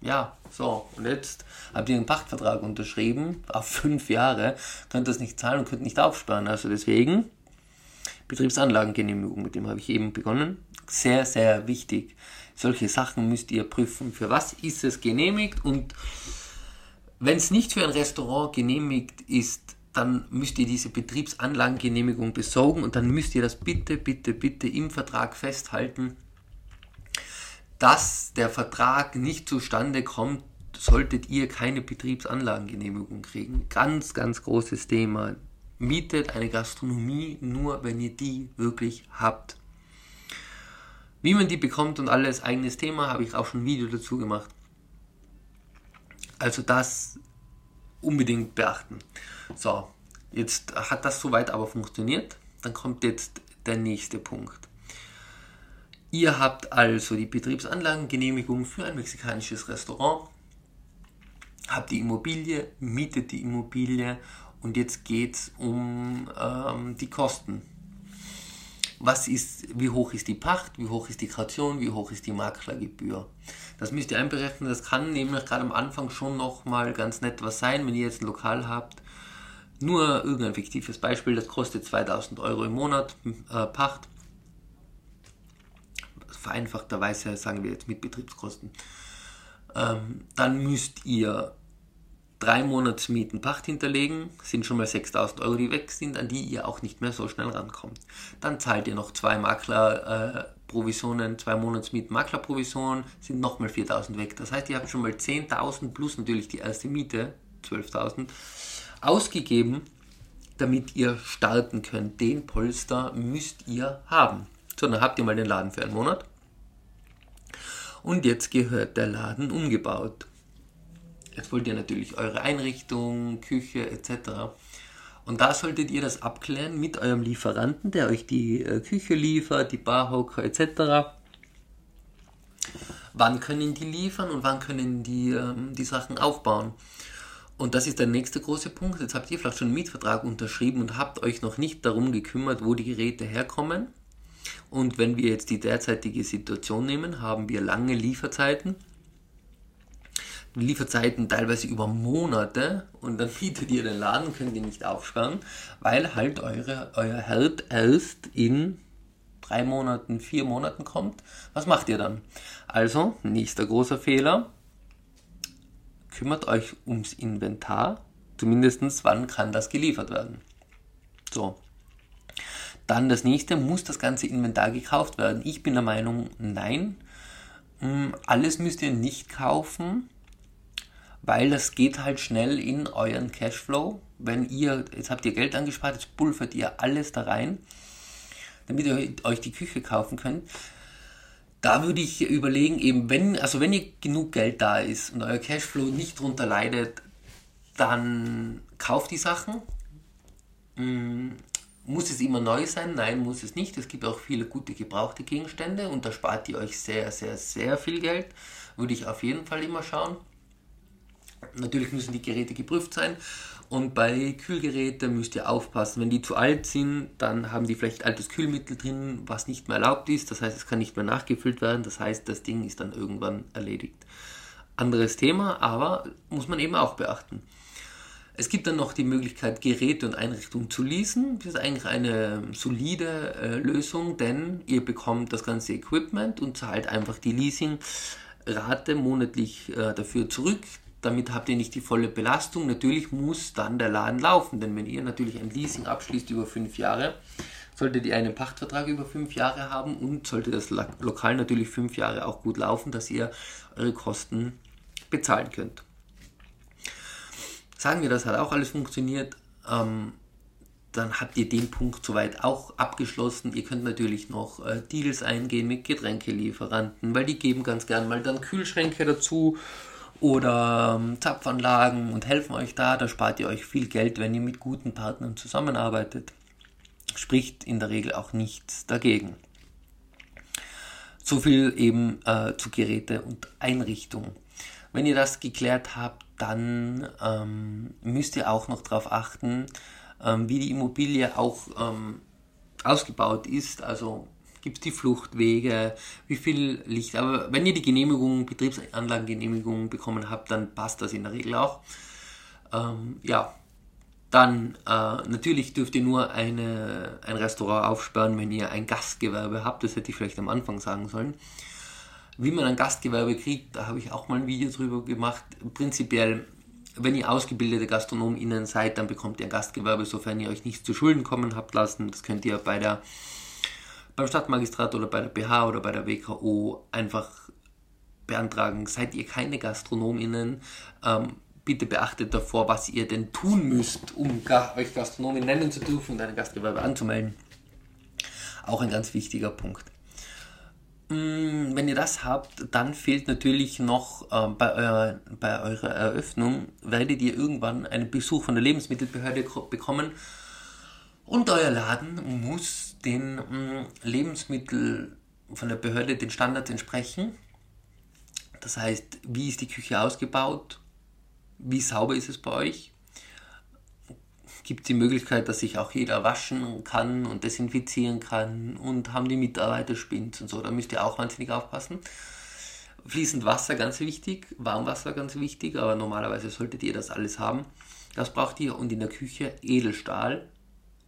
Ja, so, und jetzt habt ihr einen Pachtvertrag unterschrieben, auf fünf Jahre, könnt das nicht zahlen und könnt nicht aufsparen. Also deswegen, Betriebsanlagengenehmigung, mit dem habe ich eben begonnen. Sehr, sehr wichtig. Solche Sachen müsst ihr prüfen. Für was ist es genehmigt? Und wenn es nicht für ein Restaurant genehmigt ist, dann müsst ihr diese Betriebsanlagengenehmigung besorgen und dann müsst ihr das bitte, bitte, bitte im Vertrag festhalten dass der Vertrag nicht zustande kommt, solltet ihr keine Betriebsanlagengenehmigung kriegen. Ganz, ganz großes Thema. Mietet eine Gastronomie nur, wenn ihr die wirklich habt. Wie man die bekommt und alles eigenes Thema, habe ich auch schon ein Video dazu gemacht. Also das unbedingt beachten. So, jetzt hat das soweit aber funktioniert. Dann kommt jetzt der nächste Punkt. Ihr habt also die Betriebsanlagengenehmigung für ein mexikanisches Restaurant, habt die Immobilie, mietet die Immobilie und jetzt geht es um ähm, die Kosten. Was ist, wie hoch ist die Pacht, wie hoch ist die Kaution, wie hoch ist die Maklergebühr. Das müsst ihr einberechnen, das kann nämlich gerade am Anfang schon nochmal ganz nett was sein, wenn ihr jetzt ein Lokal habt. Nur irgendein fiktives Beispiel, das kostet 2000 Euro im Monat äh, Pacht vereinfachterweise sagen wir jetzt mit Betriebskosten, ähm, dann müsst ihr drei Monatsmieten Pacht hinterlegen, sind schon mal 6000 Euro, die weg sind, an die ihr auch nicht mehr so schnell rankommt. Dann zahlt ihr noch zwei Maklerprovisionen, äh, zwei Monatsmieten Maklerprovisionen, sind nochmal 4000 weg. Das heißt, ihr habt schon mal 10.000 plus natürlich die erste Miete, 12.000, ausgegeben, damit ihr starten könnt. Den Polster müsst ihr haben. So, dann habt ihr mal den Laden für einen Monat und jetzt gehört der Laden umgebaut. Jetzt wollt ihr natürlich eure Einrichtung, Küche etc. Und da solltet ihr das abklären mit eurem Lieferanten, der euch die äh, Küche liefert, die Barhocker etc. Wann können die liefern und wann können die ähm, die Sachen aufbauen? Und das ist der nächste große Punkt. Jetzt habt ihr vielleicht schon einen Mietvertrag unterschrieben und habt euch noch nicht darum gekümmert, wo die Geräte herkommen. Und wenn wir jetzt die derzeitige Situation nehmen, haben wir lange Lieferzeiten. Lieferzeiten teilweise über Monate und dann *laughs* bietet ihr den Laden, könnt ihr nicht aufsperren, weil halt eure, euer Herd erst in drei Monaten, vier Monaten kommt. Was macht ihr dann? Also, nächster großer Fehler, kümmert euch ums Inventar, zumindest wann kann das geliefert werden. So, dann das nächste, muss das ganze Inventar gekauft werden? Ich bin der Meinung, nein. Mm, alles müsst ihr nicht kaufen, weil das geht halt schnell in euren Cashflow. Wenn ihr, jetzt habt ihr Geld angespart, jetzt pulvert ihr alles da rein, damit ihr euch die Küche kaufen könnt. Da würde ich überlegen, eben wenn, also wenn ihr genug Geld da ist und euer Cashflow nicht drunter leidet, dann kauft die Sachen. Muss es immer neu sein? Nein, muss es nicht. Es gibt auch viele gute gebrauchte Gegenstände und da spart ihr euch sehr, sehr, sehr viel Geld. Würde ich auf jeden Fall immer schauen. Natürlich müssen die Geräte geprüft sein. Und bei Kühlgeräten müsst ihr aufpassen. Wenn die zu alt sind, dann haben die vielleicht altes Kühlmittel drin, was nicht mehr erlaubt ist. Das heißt, es kann nicht mehr nachgefüllt werden. Das heißt, das Ding ist dann irgendwann erledigt. Anderes Thema, aber muss man eben auch beachten. Es gibt dann noch die Möglichkeit, Geräte und Einrichtungen zu leasen. Das ist eigentlich eine solide äh, Lösung, denn ihr bekommt das ganze Equipment und zahlt einfach die Leasingrate monatlich äh, dafür zurück. Damit habt ihr nicht die volle Belastung. Natürlich muss dann der Laden laufen, denn wenn ihr natürlich ein Leasing abschließt über fünf Jahre, solltet ihr einen Pachtvertrag über fünf Jahre haben und sollte das Lokal natürlich fünf Jahre auch gut laufen, dass ihr eure Kosten bezahlen könnt. Sagen wir, das hat auch alles funktioniert. Ähm, dann habt ihr den Punkt soweit auch abgeschlossen. Ihr könnt natürlich noch äh, Deals eingehen mit Getränkelieferanten, weil die geben ganz gern mal dann Kühlschränke dazu oder ähm, Zapfanlagen und helfen euch da. Da spart ihr euch viel Geld, wenn ihr mit guten Partnern zusammenarbeitet. Spricht in der Regel auch nichts dagegen. So viel eben äh, zu Geräte und Einrichtungen. Wenn ihr das geklärt habt, dann ähm, müsst ihr auch noch darauf achten, ähm, wie die Immobilie auch ähm, ausgebaut ist. Also gibt es die Fluchtwege, wie viel Licht. Aber wenn ihr die Genehmigung, Betriebsanlagengenehmigung bekommen habt, dann passt das in der Regel auch. Ähm, ja, dann äh, natürlich dürft ihr nur eine, ein Restaurant aufsperren, wenn ihr ein Gastgewerbe habt. Das hätte ich vielleicht am Anfang sagen sollen. Wie man ein Gastgewerbe kriegt, da habe ich auch mal ein Video drüber gemacht. Prinzipiell, wenn ihr ausgebildete GastronomInnen seid, dann bekommt ihr ein Gastgewerbe, sofern ihr euch nichts zu Schulden kommen habt lassen. Das könnt ihr bei der, beim Stadtmagistrat oder bei der BH oder bei der WKO einfach beantragen. Seid ihr keine GastronomInnen, ähm, bitte beachtet davor, was ihr denn tun müsst, um euch Gastronomin nennen zu dürfen und ein Gastgewerbe anzumelden. Auch ein ganz wichtiger Punkt. Mm, wenn ihr das habt, dann fehlt natürlich noch äh, bei, eurer, bei eurer Eröffnung, werdet ihr irgendwann einen Besuch von der Lebensmittelbehörde bekommen und euer Laden muss den mm, Lebensmittel von der Behörde den Standards entsprechen. Das heißt, wie ist die Küche ausgebaut? Wie sauber ist es bei euch? Gibt die Möglichkeit, dass sich auch jeder waschen kann und desinfizieren kann und haben die Mitarbeiter Spins und so. Da müsst ihr auch wahnsinnig aufpassen. Fließend Wasser ganz wichtig, Warmwasser ganz wichtig, aber normalerweise solltet ihr das alles haben. Das braucht ihr und in der Küche Edelstahl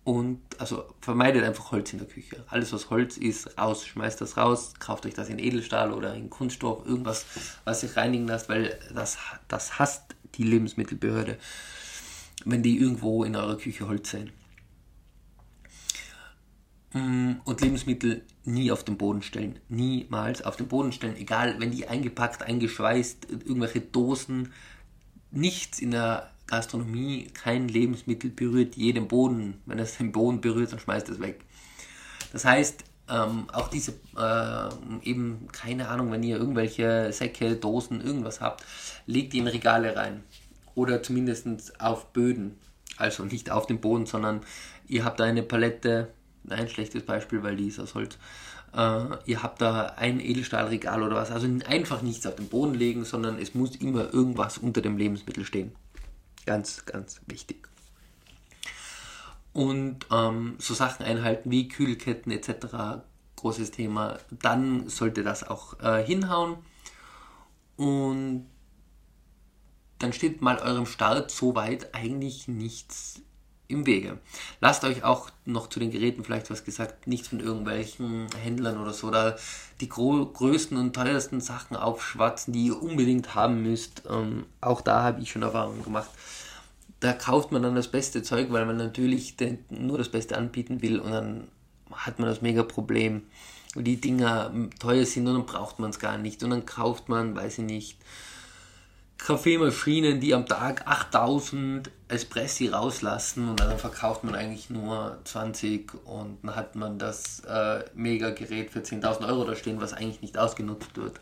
und also vermeidet einfach Holz in der Küche. Alles was Holz ist, raus, schmeißt das raus, kauft euch das in Edelstahl oder in Kunststoff, irgendwas, was sich reinigen lässt, weil das, das hasst die Lebensmittelbehörde wenn die irgendwo in eurer Küche Holz sehen. Mm, und Lebensmittel nie auf den Boden stellen. Niemals auf den Boden stellen. Egal, wenn die eingepackt, eingeschweißt, irgendwelche Dosen, nichts in der Gastronomie, kein Lebensmittel berührt jeden Boden. Wenn es den Boden berührt, dann schmeißt es weg. Das heißt, ähm, auch diese, äh, eben, keine Ahnung, wenn ihr irgendwelche Säcke, Dosen, irgendwas habt, legt die in Regale rein oder zumindest auf Böden. Also nicht auf dem Boden, sondern ihr habt eine Palette, ein schlechtes Beispiel, weil die ist aus Holz. Äh, ihr habt da ein Edelstahlregal oder was. Also einfach nichts auf den Boden legen, sondern es muss immer irgendwas unter dem Lebensmittel stehen. Ganz, ganz wichtig. Und ähm, so Sachen einhalten wie Kühlketten etc. Großes Thema. Dann sollte das auch äh, hinhauen. Und dann steht mal eurem Start soweit eigentlich nichts im Wege. Lasst euch auch noch zu den Geräten vielleicht was gesagt, nichts von irgendwelchen Händlern oder so, da die größten und teuersten Sachen aufschwatzen, die ihr unbedingt haben müsst. Ähm, auch da habe ich schon Erfahrungen gemacht. Da kauft man dann das beste Zeug, weil man natürlich nur das Beste anbieten will und dann hat man das mega Problem. Die Dinger teuer sind und dann braucht man es gar nicht und dann kauft man, weiß ich nicht, Kaffeemaschinen, die am Tag 8000 Espressi rauslassen und dann verkauft man eigentlich nur 20 und dann hat man das äh, Mega-Gerät für 10.000 Euro da stehen, was eigentlich nicht ausgenutzt wird.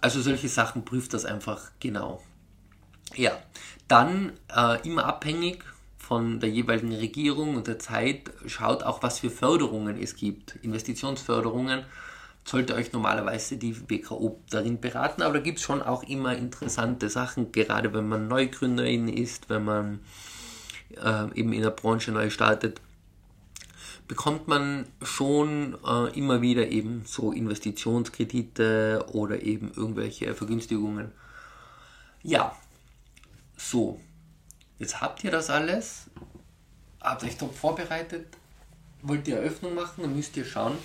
Also solche Sachen prüft das einfach genau. Ja, dann äh, immer abhängig von der jeweiligen Regierung und der Zeit schaut auch, was für Förderungen es gibt. Investitionsförderungen sollte euch normalerweise die WKO darin beraten, aber da gibt es schon auch immer interessante Sachen, gerade wenn man Neugründerin ist, wenn man äh, eben in der Branche neu startet, bekommt man schon äh, immer wieder eben so Investitionskredite oder eben irgendwelche Vergünstigungen. Ja, so, jetzt habt ihr das alles, habt euch top vorbereitet, wollt ihr Eröffnung machen, dann müsst ihr schauen,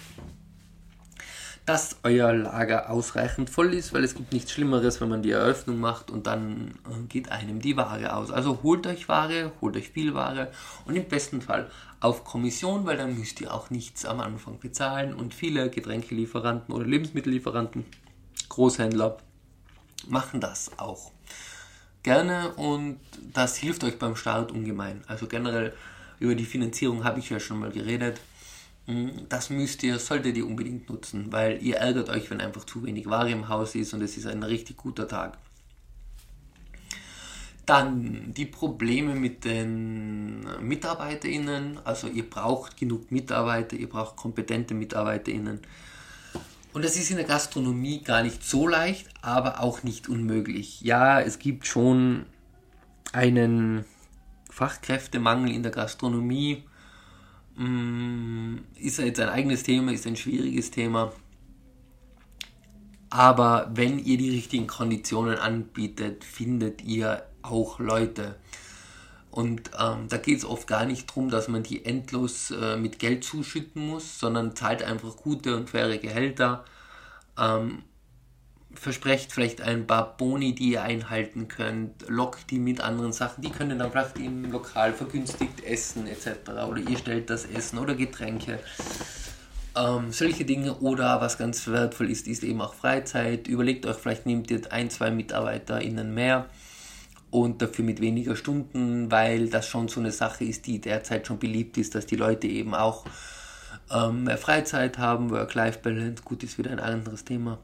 dass euer Lager ausreichend voll ist, weil es gibt nichts Schlimmeres, wenn man die Eröffnung macht und dann äh, geht einem die Ware aus. Also holt euch Ware, holt euch viel Ware und im besten Fall auf Kommission, weil dann müsst ihr auch nichts am Anfang bezahlen und viele Getränkelieferanten oder Lebensmittellieferanten, Großhändler machen das auch gerne und das hilft euch beim Start ungemein. Also generell über die Finanzierung habe ich ja schon mal geredet. Das müsst ihr, solltet ihr unbedingt nutzen, weil ihr ärgert euch, wenn einfach zu wenig Ware im Haus ist und es ist ein richtig guter Tag. Dann die Probleme mit den MitarbeiterInnen. Also ihr braucht genug Mitarbeiter, ihr braucht kompetente MitarbeiterInnen. Und das ist in der Gastronomie gar nicht so leicht, aber auch nicht unmöglich. Ja, es gibt schon einen Fachkräftemangel in der Gastronomie ist jetzt ein eigenes Thema, ist ein schwieriges Thema. Aber wenn ihr die richtigen Konditionen anbietet, findet ihr auch Leute. Und ähm, da geht es oft gar nicht darum, dass man die endlos äh, mit Geld zuschütten muss, sondern zahlt einfach gute und faire Gehälter. Ähm, versprecht vielleicht ein paar Boni, die ihr einhalten könnt, lockt die mit anderen Sachen, die können dann vielleicht im Lokal vergünstigt essen etc. Oder ihr stellt das Essen oder Getränke. Ähm, solche Dinge oder was ganz wertvoll ist, ist eben auch Freizeit. Überlegt euch, vielleicht nehmt ihr ein, zwei MitarbeiterInnen mehr und dafür mit weniger Stunden, weil das schon so eine Sache ist, die derzeit schon beliebt ist, dass die Leute eben auch ähm, mehr Freizeit haben, Work-Life-Balance, gut, ist wieder ein anderes Thema.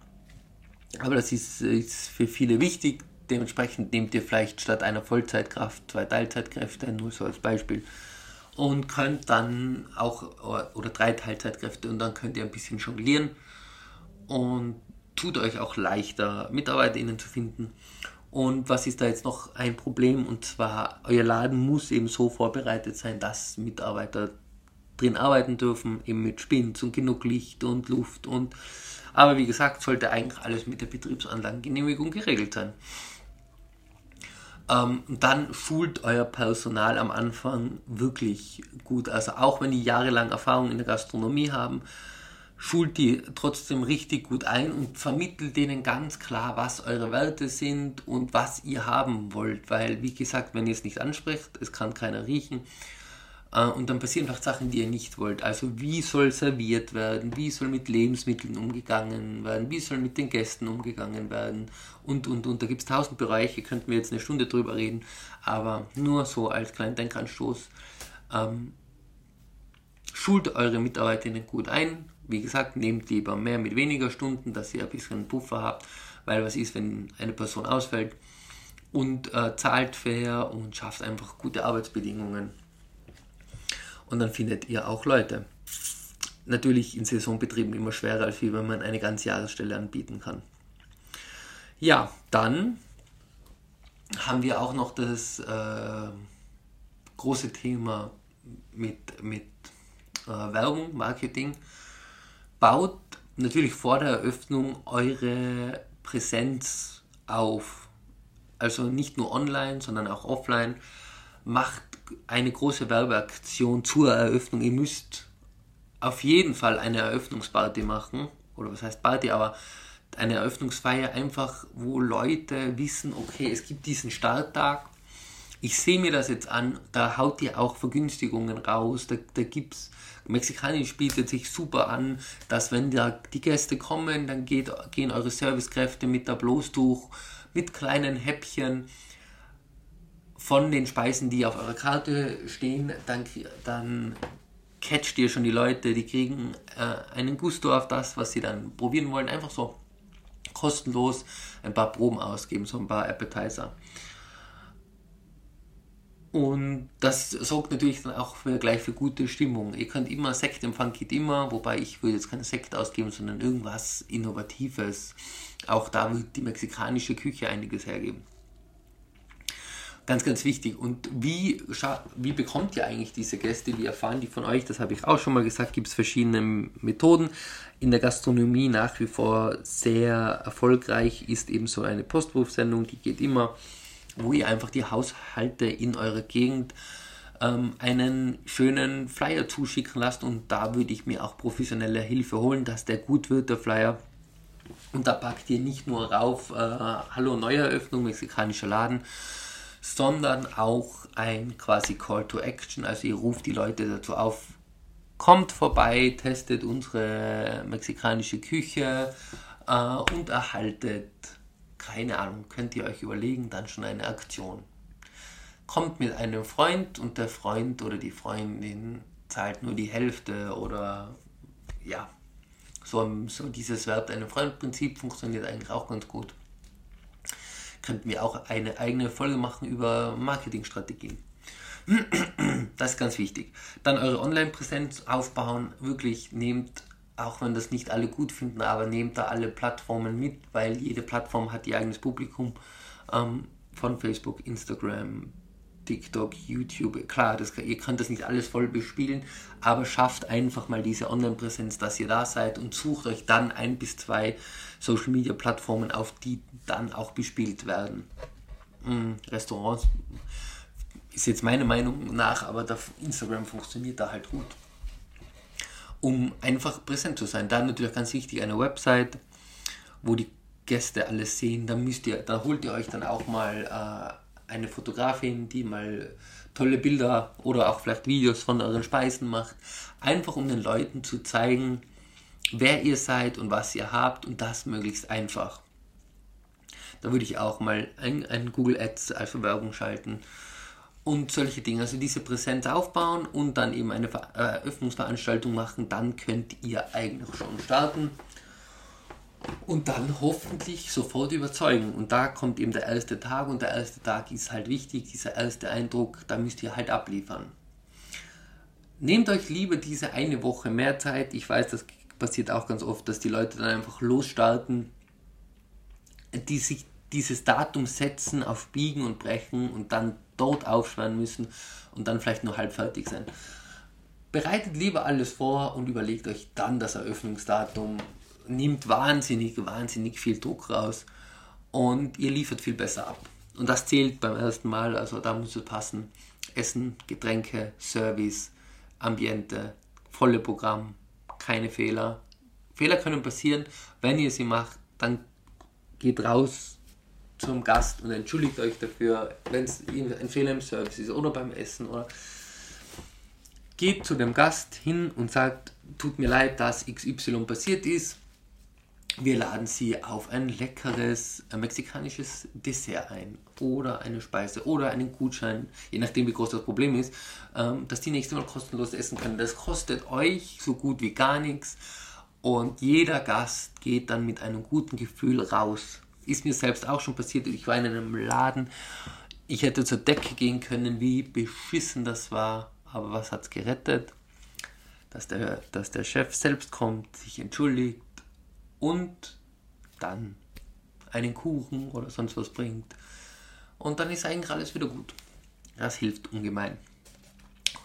Aber das ist, ist für viele wichtig. Dementsprechend nehmt ihr vielleicht statt einer Vollzeitkraft zwei Teilzeitkräfte, nur so als Beispiel. Und könnt dann auch, oder drei Teilzeitkräfte, und dann könnt ihr ein bisschen jonglieren und tut euch auch leichter, MitarbeiterInnen zu finden. Und was ist da jetzt noch ein Problem? Und zwar, euer Laden muss eben so vorbereitet sein, dass Mitarbeiter drin arbeiten dürfen, eben mit Spins und genug Licht und Luft und aber wie gesagt, sollte eigentlich alles mit der Betriebsanlagengenehmigung geregelt sein. Ähm, dann schult euer Personal am Anfang wirklich gut. Also auch wenn die jahrelang Erfahrung in der Gastronomie haben, schult die trotzdem richtig gut ein und vermittelt denen ganz klar, was eure Werte sind und was ihr haben wollt. Weil, wie gesagt, wenn ihr es nicht ansprecht, es kann keiner riechen, und dann passieren einfach Sachen, die ihr nicht wollt. Also wie soll serviert werden, wie soll mit Lebensmitteln umgegangen werden, wie soll mit den Gästen umgegangen werden und, und, und. Da gibt es tausend Bereiche, könnten wir jetzt eine Stunde drüber reden, aber nur so als kleinen Denkanstoß. Ähm, schult eure Mitarbeiterinnen gut ein. Wie gesagt, nehmt lieber mehr mit weniger Stunden, dass ihr ein bisschen Puffer habt, weil was ist, wenn eine Person ausfällt und äh, zahlt fair und schafft einfach gute Arbeitsbedingungen und dann findet ihr auch Leute. Natürlich in Saisonbetrieben immer schwerer, als wenn man eine ganze Jahresstelle anbieten kann. Ja, dann haben wir auch noch das äh, große Thema mit, mit äh, Werbung, Marketing. Baut natürlich vor der Eröffnung eure Präsenz auf. Also nicht nur online, sondern auch offline. Macht eine große Werbeaktion zur Eröffnung. Ihr müsst auf jeden Fall eine Eröffnungsparty machen. Oder was heißt Party, aber eine Eröffnungsfeier einfach, wo Leute wissen, okay, es gibt diesen Starttag. Ich sehe mir das jetzt an, da haut ihr auch Vergünstigungen raus, da, da gibt es, mexikanisch bietet sich super an, dass wenn da die Gäste kommen, dann geht, gehen eure Servicekräfte mit der Bloßtuch, mit kleinen Häppchen, von den Speisen, die auf eurer Karte stehen, dann, dann catcht ihr schon die Leute, die kriegen äh, einen Gusto auf das, was sie dann probieren wollen. Einfach so kostenlos ein paar Proben ausgeben, so ein paar Appetizer. Und das sorgt natürlich dann auch für, gleich für gute Stimmung. Ihr könnt immer, Sektempfang geht immer, wobei ich würde jetzt keine Sekt ausgeben, sondern irgendwas Innovatives. Auch da wird die mexikanische Küche einiges hergeben. Ganz, ganz wichtig. Und wie, wie bekommt ihr eigentlich diese Gäste? Wie erfahren die von euch? Das habe ich auch schon mal gesagt. Gibt es verschiedene Methoden. In der Gastronomie nach wie vor sehr erfolgreich ist eben so eine Postwurfsendung. Die geht immer, wo ihr einfach die Haushalte in eurer Gegend ähm, einen schönen Flyer zuschicken lasst. Und da würde ich mir auch professionelle Hilfe holen, dass der gut wird, der Flyer. Und da packt ihr nicht nur rauf, äh, Hallo Neueröffnung, mexikanischer Laden, sondern auch ein quasi Call to Action. Also ihr ruft die Leute dazu auf, kommt vorbei, testet unsere mexikanische Küche äh, und erhaltet, keine Ahnung, könnt ihr euch überlegen, dann schon eine Aktion. Kommt mit einem Freund und der Freund oder die Freundin zahlt nur die Hälfte oder ja, so, so dieses Wert einem Freund-Prinzip funktioniert eigentlich auch ganz gut könnten wir auch eine eigene Folge machen über Marketingstrategien. Das ist ganz wichtig. Dann eure Online-Präsenz aufbauen. Wirklich nehmt, auch wenn das nicht alle gut finden, aber nehmt da alle Plattformen mit, weil jede Plattform hat ihr eigenes Publikum. Ähm, von Facebook, Instagram, TikTok, YouTube. Klar, das, ihr könnt das nicht alles voll bespielen, aber schafft einfach mal diese Online-Präsenz, dass ihr da seid und sucht euch dann ein bis zwei Social-Media-Plattformen, auf die dann auch bespielt werden. Hm, Restaurants ist jetzt meine Meinung nach, aber Instagram funktioniert da halt gut. Um einfach präsent zu sein. Dann natürlich ganz wichtig eine Website, wo die Gäste alles sehen. Da müsst ihr, da holt ihr euch dann auch mal äh, eine Fotografin, die mal tolle Bilder oder auch vielleicht Videos von euren Speisen macht. Einfach um den Leuten zu zeigen, wer ihr seid und was ihr habt und das möglichst einfach. Da würde ich auch mal ein, ein Google Ads als Werbung schalten und solche Dinge. Also diese Präsenz aufbauen und dann eben eine Eröffnungsveranstaltung machen, dann könnt ihr eigentlich schon starten und dann hoffentlich sofort überzeugen. Und da kommt eben der erste Tag und der erste Tag ist halt wichtig, dieser erste Eindruck, da müsst ihr halt abliefern. Nehmt euch lieber diese eine Woche mehr Zeit. Ich weiß, das passiert auch ganz oft, dass die Leute dann einfach losstarten, die sich dieses Datum setzen auf Biegen und Brechen und dann dort aufschwören müssen und dann vielleicht nur halb fertig sein. Bereitet lieber alles vor und überlegt euch dann das Eröffnungsdatum nimmt wahnsinnig, wahnsinnig viel Druck raus und ihr liefert viel besser ab. Und das zählt beim ersten Mal, also da muss es passen. Essen, Getränke, Service, Ambiente, volle Programm, keine Fehler. Fehler können passieren, wenn ihr sie macht, dann geht raus zum Gast und entschuldigt euch dafür, wenn es ein Fehler im Service ist oder beim Essen oder geht zu dem Gast hin und sagt, tut mir leid, dass XY passiert ist, wir laden Sie auf ein leckeres äh, mexikanisches Dessert ein oder eine Speise oder einen Gutschein, je nachdem wie groß das Problem ist, ähm, dass die nächste Mal kostenlos essen können. Das kostet euch so gut wie gar nichts und jeder Gast geht dann mit einem guten Gefühl raus. Ist mir selbst auch schon passiert. Ich war in einem Laden, ich hätte zur Decke gehen können, wie beschissen das war, aber was hat es gerettet? Dass der, dass der Chef selbst kommt, sich entschuldigt und dann einen Kuchen oder sonst was bringt. Und dann ist eigentlich alles wieder gut. Das hilft ungemein.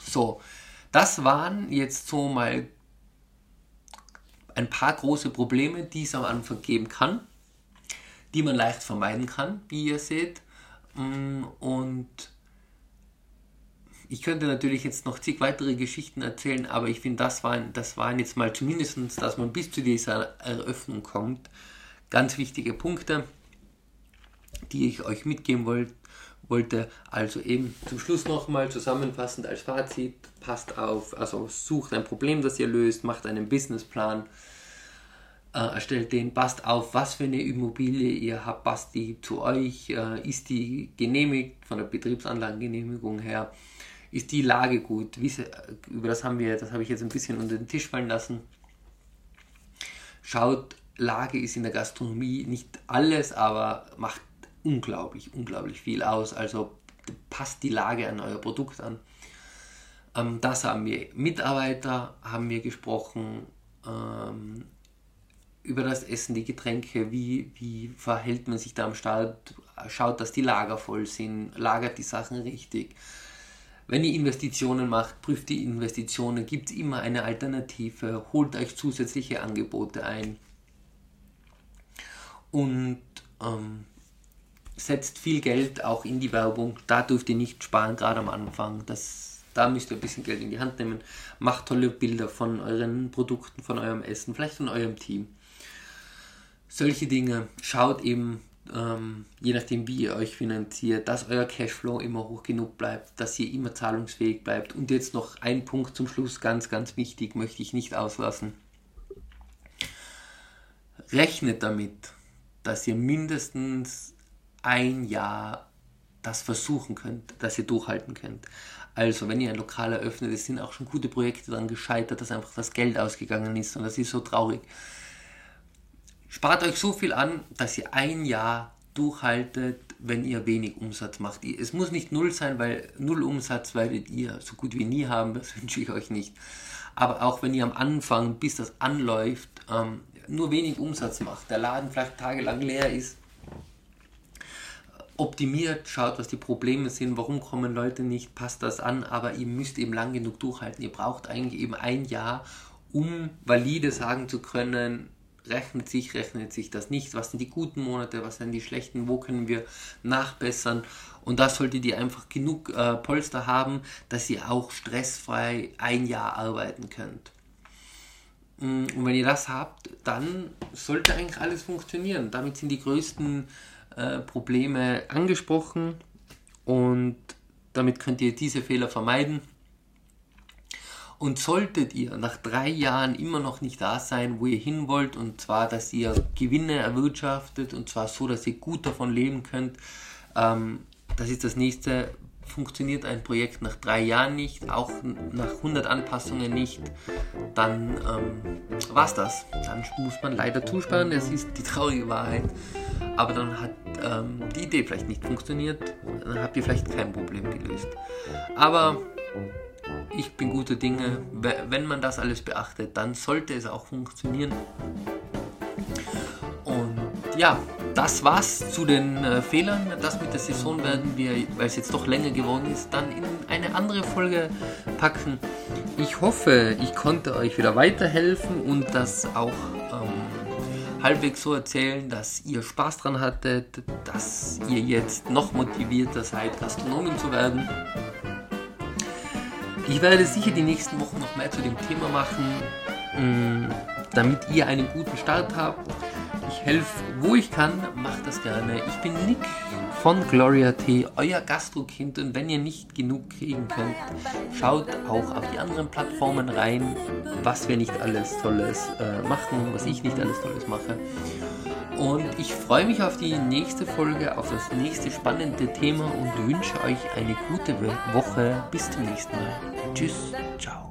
So, das waren jetzt so mal ein paar große Probleme, die es am Anfang geben kann, die man leicht vermeiden kann, wie ihr seht. Mm, und ich könnte natürlich jetzt noch zig weitere Geschichten erzählen, aber ich finde, das waren, das waren jetzt mal zumindest, dass man bis zu dieser Eröffnung kommt, ganz wichtige Punkte, die ich euch mitgeben wollt, wollte. Also eben zum Schluss nochmal zusammenfassend als Fazit, passt auf, also sucht ein Problem, das ihr löst, macht einen Businessplan, äh, erstellt den, passt auf, was für eine Immobilie ihr habt, passt die zu euch, äh, ist die genehmigt von der Betriebsanlagengenehmigung her ist die Lage gut? Wie, über das haben wir, das habe ich jetzt ein bisschen unter den Tisch fallen lassen. Schaut, Lage ist in der Gastronomie nicht alles, aber macht unglaublich, unglaublich viel aus. Also passt die Lage an euer Produkt an. Ähm, das haben wir. Mitarbeiter haben wir gesprochen. Ähm, über das Essen, die Getränke, wie, wie verhält man sich da am Start, schaut, dass die Lager voll sind, lagert die Sachen richtig. Wenn ihr Investitionen macht, prüft die Investitionen, gibt es immer eine Alternative, holt euch zusätzliche Angebote ein und ähm, setzt viel Geld auch in die Werbung. Da dürft ihr nicht sparen, gerade am Anfang. Das, da müsst ihr ein bisschen Geld in die Hand nehmen. Macht tolle Bilder von euren Produkten, von eurem Essen, vielleicht von eurem Team. Solche Dinge. Schaut eben, ähm, je nachdem wie ihr euch finanziert, dass euer Cashflow immer hoch genug bleibt, dass ihr immer zahlungsfähig bleibt. Und jetzt noch ein Punkt zum Schluss, ganz, ganz wichtig, möchte ich nicht auslassen. Rechnet damit, dass ihr mindestens ein Jahr das versuchen könnt, dass ihr durchhalten könnt. Also, wenn ihr ein Lokal eröffnet, es sind auch schon gute Projekte daran gescheitert, dass einfach das Geld ausgegangen ist und das ist so traurig. Spart euch so viel an, dass ihr ein Jahr durchhaltet, wenn ihr wenig Umsatz macht. Es muss nicht null sein, weil null Umsatz werdet ihr so gut wie nie haben, das *laughs* wünsche ich euch nicht. Aber auch wenn ihr am Anfang, bis das anläuft, ähm, nur wenig Umsatz macht, der Laden vielleicht tagelang leer ist, optimiert, schaut, was die Probleme sind, warum kommen Leute nicht, passt das an, aber ihr müsst eben lang genug durchhalten. Ihr braucht eigentlich eben ein Jahr, um valide sagen zu können, rechnet sich, rechnet sich das nicht, was sind die guten Monate, was sind die schlechten, wo können wir nachbessern und da solltet ihr einfach genug äh, Polster haben, dass ihr auch stressfrei ein Jahr arbeiten könnt. Mm, und wenn ihr das habt, dann sollte eigentlich alles funktionieren. Damit sind die größten äh, Probleme angesprochen und damit könnt ihr diese Fehler vermeiden. Und solltet ihr nach drei Jahren immer noch nicht da sein, wo ihr hin wollt, und zwar, dass ihr Gewinne erwirtschaftet, und zwar so, dass ihr gut davon leben könnt, ähm, das ist das nächste funktioniert ein Projekt nach drei Jahren nicht, auch nach 100 Anpassungen nicht, dann ähm, es das. Dann muss man leider zusparen, das ist die traurige Wahrheit. Aber dann hat ähm, die Idee vielleicht nicht funktioniert, dann habt ihr vielleicht kein Problem gelöst. Aber ich bin gute Dinge, wenn man das alles beachtet, dann sollte es auch funktionieren. Und ja, das war's zu den äh, Fehlern. Das mit der Saison werden wir, weil es jetzt doch länger geworden ist, dann in eine andere Folge packen. Ich hoffe, ich konnte euch wieder weiterhelfen und das auch ähm, halbwegs so erzählen, dass ihr Spaß dran hattet, dass ihr jetzt noch motivierter seid, Gastronomin zu werden. Ich werde sicher die nächsten Wochen noch mehr zu dem Thema machen, mm, damit ihr einen guten Start habt ich helfe, wo ich kann, macht das gerne. Ich bin Nick von Gloria T, euer Gastrokind. Und wenn ihr nicht genug kriegen könnt, schaut auch auf die anderen Plattformen rein, was wir nicht alles Tolles äh, machen, was ich nicht alles Tolles mache. Und ich freue mich auf die nächste Folge, auf das nächste spannende Thema und wünsche euch eine gute Woche. Bis zum nächsten Mal. Tschüss, ciao.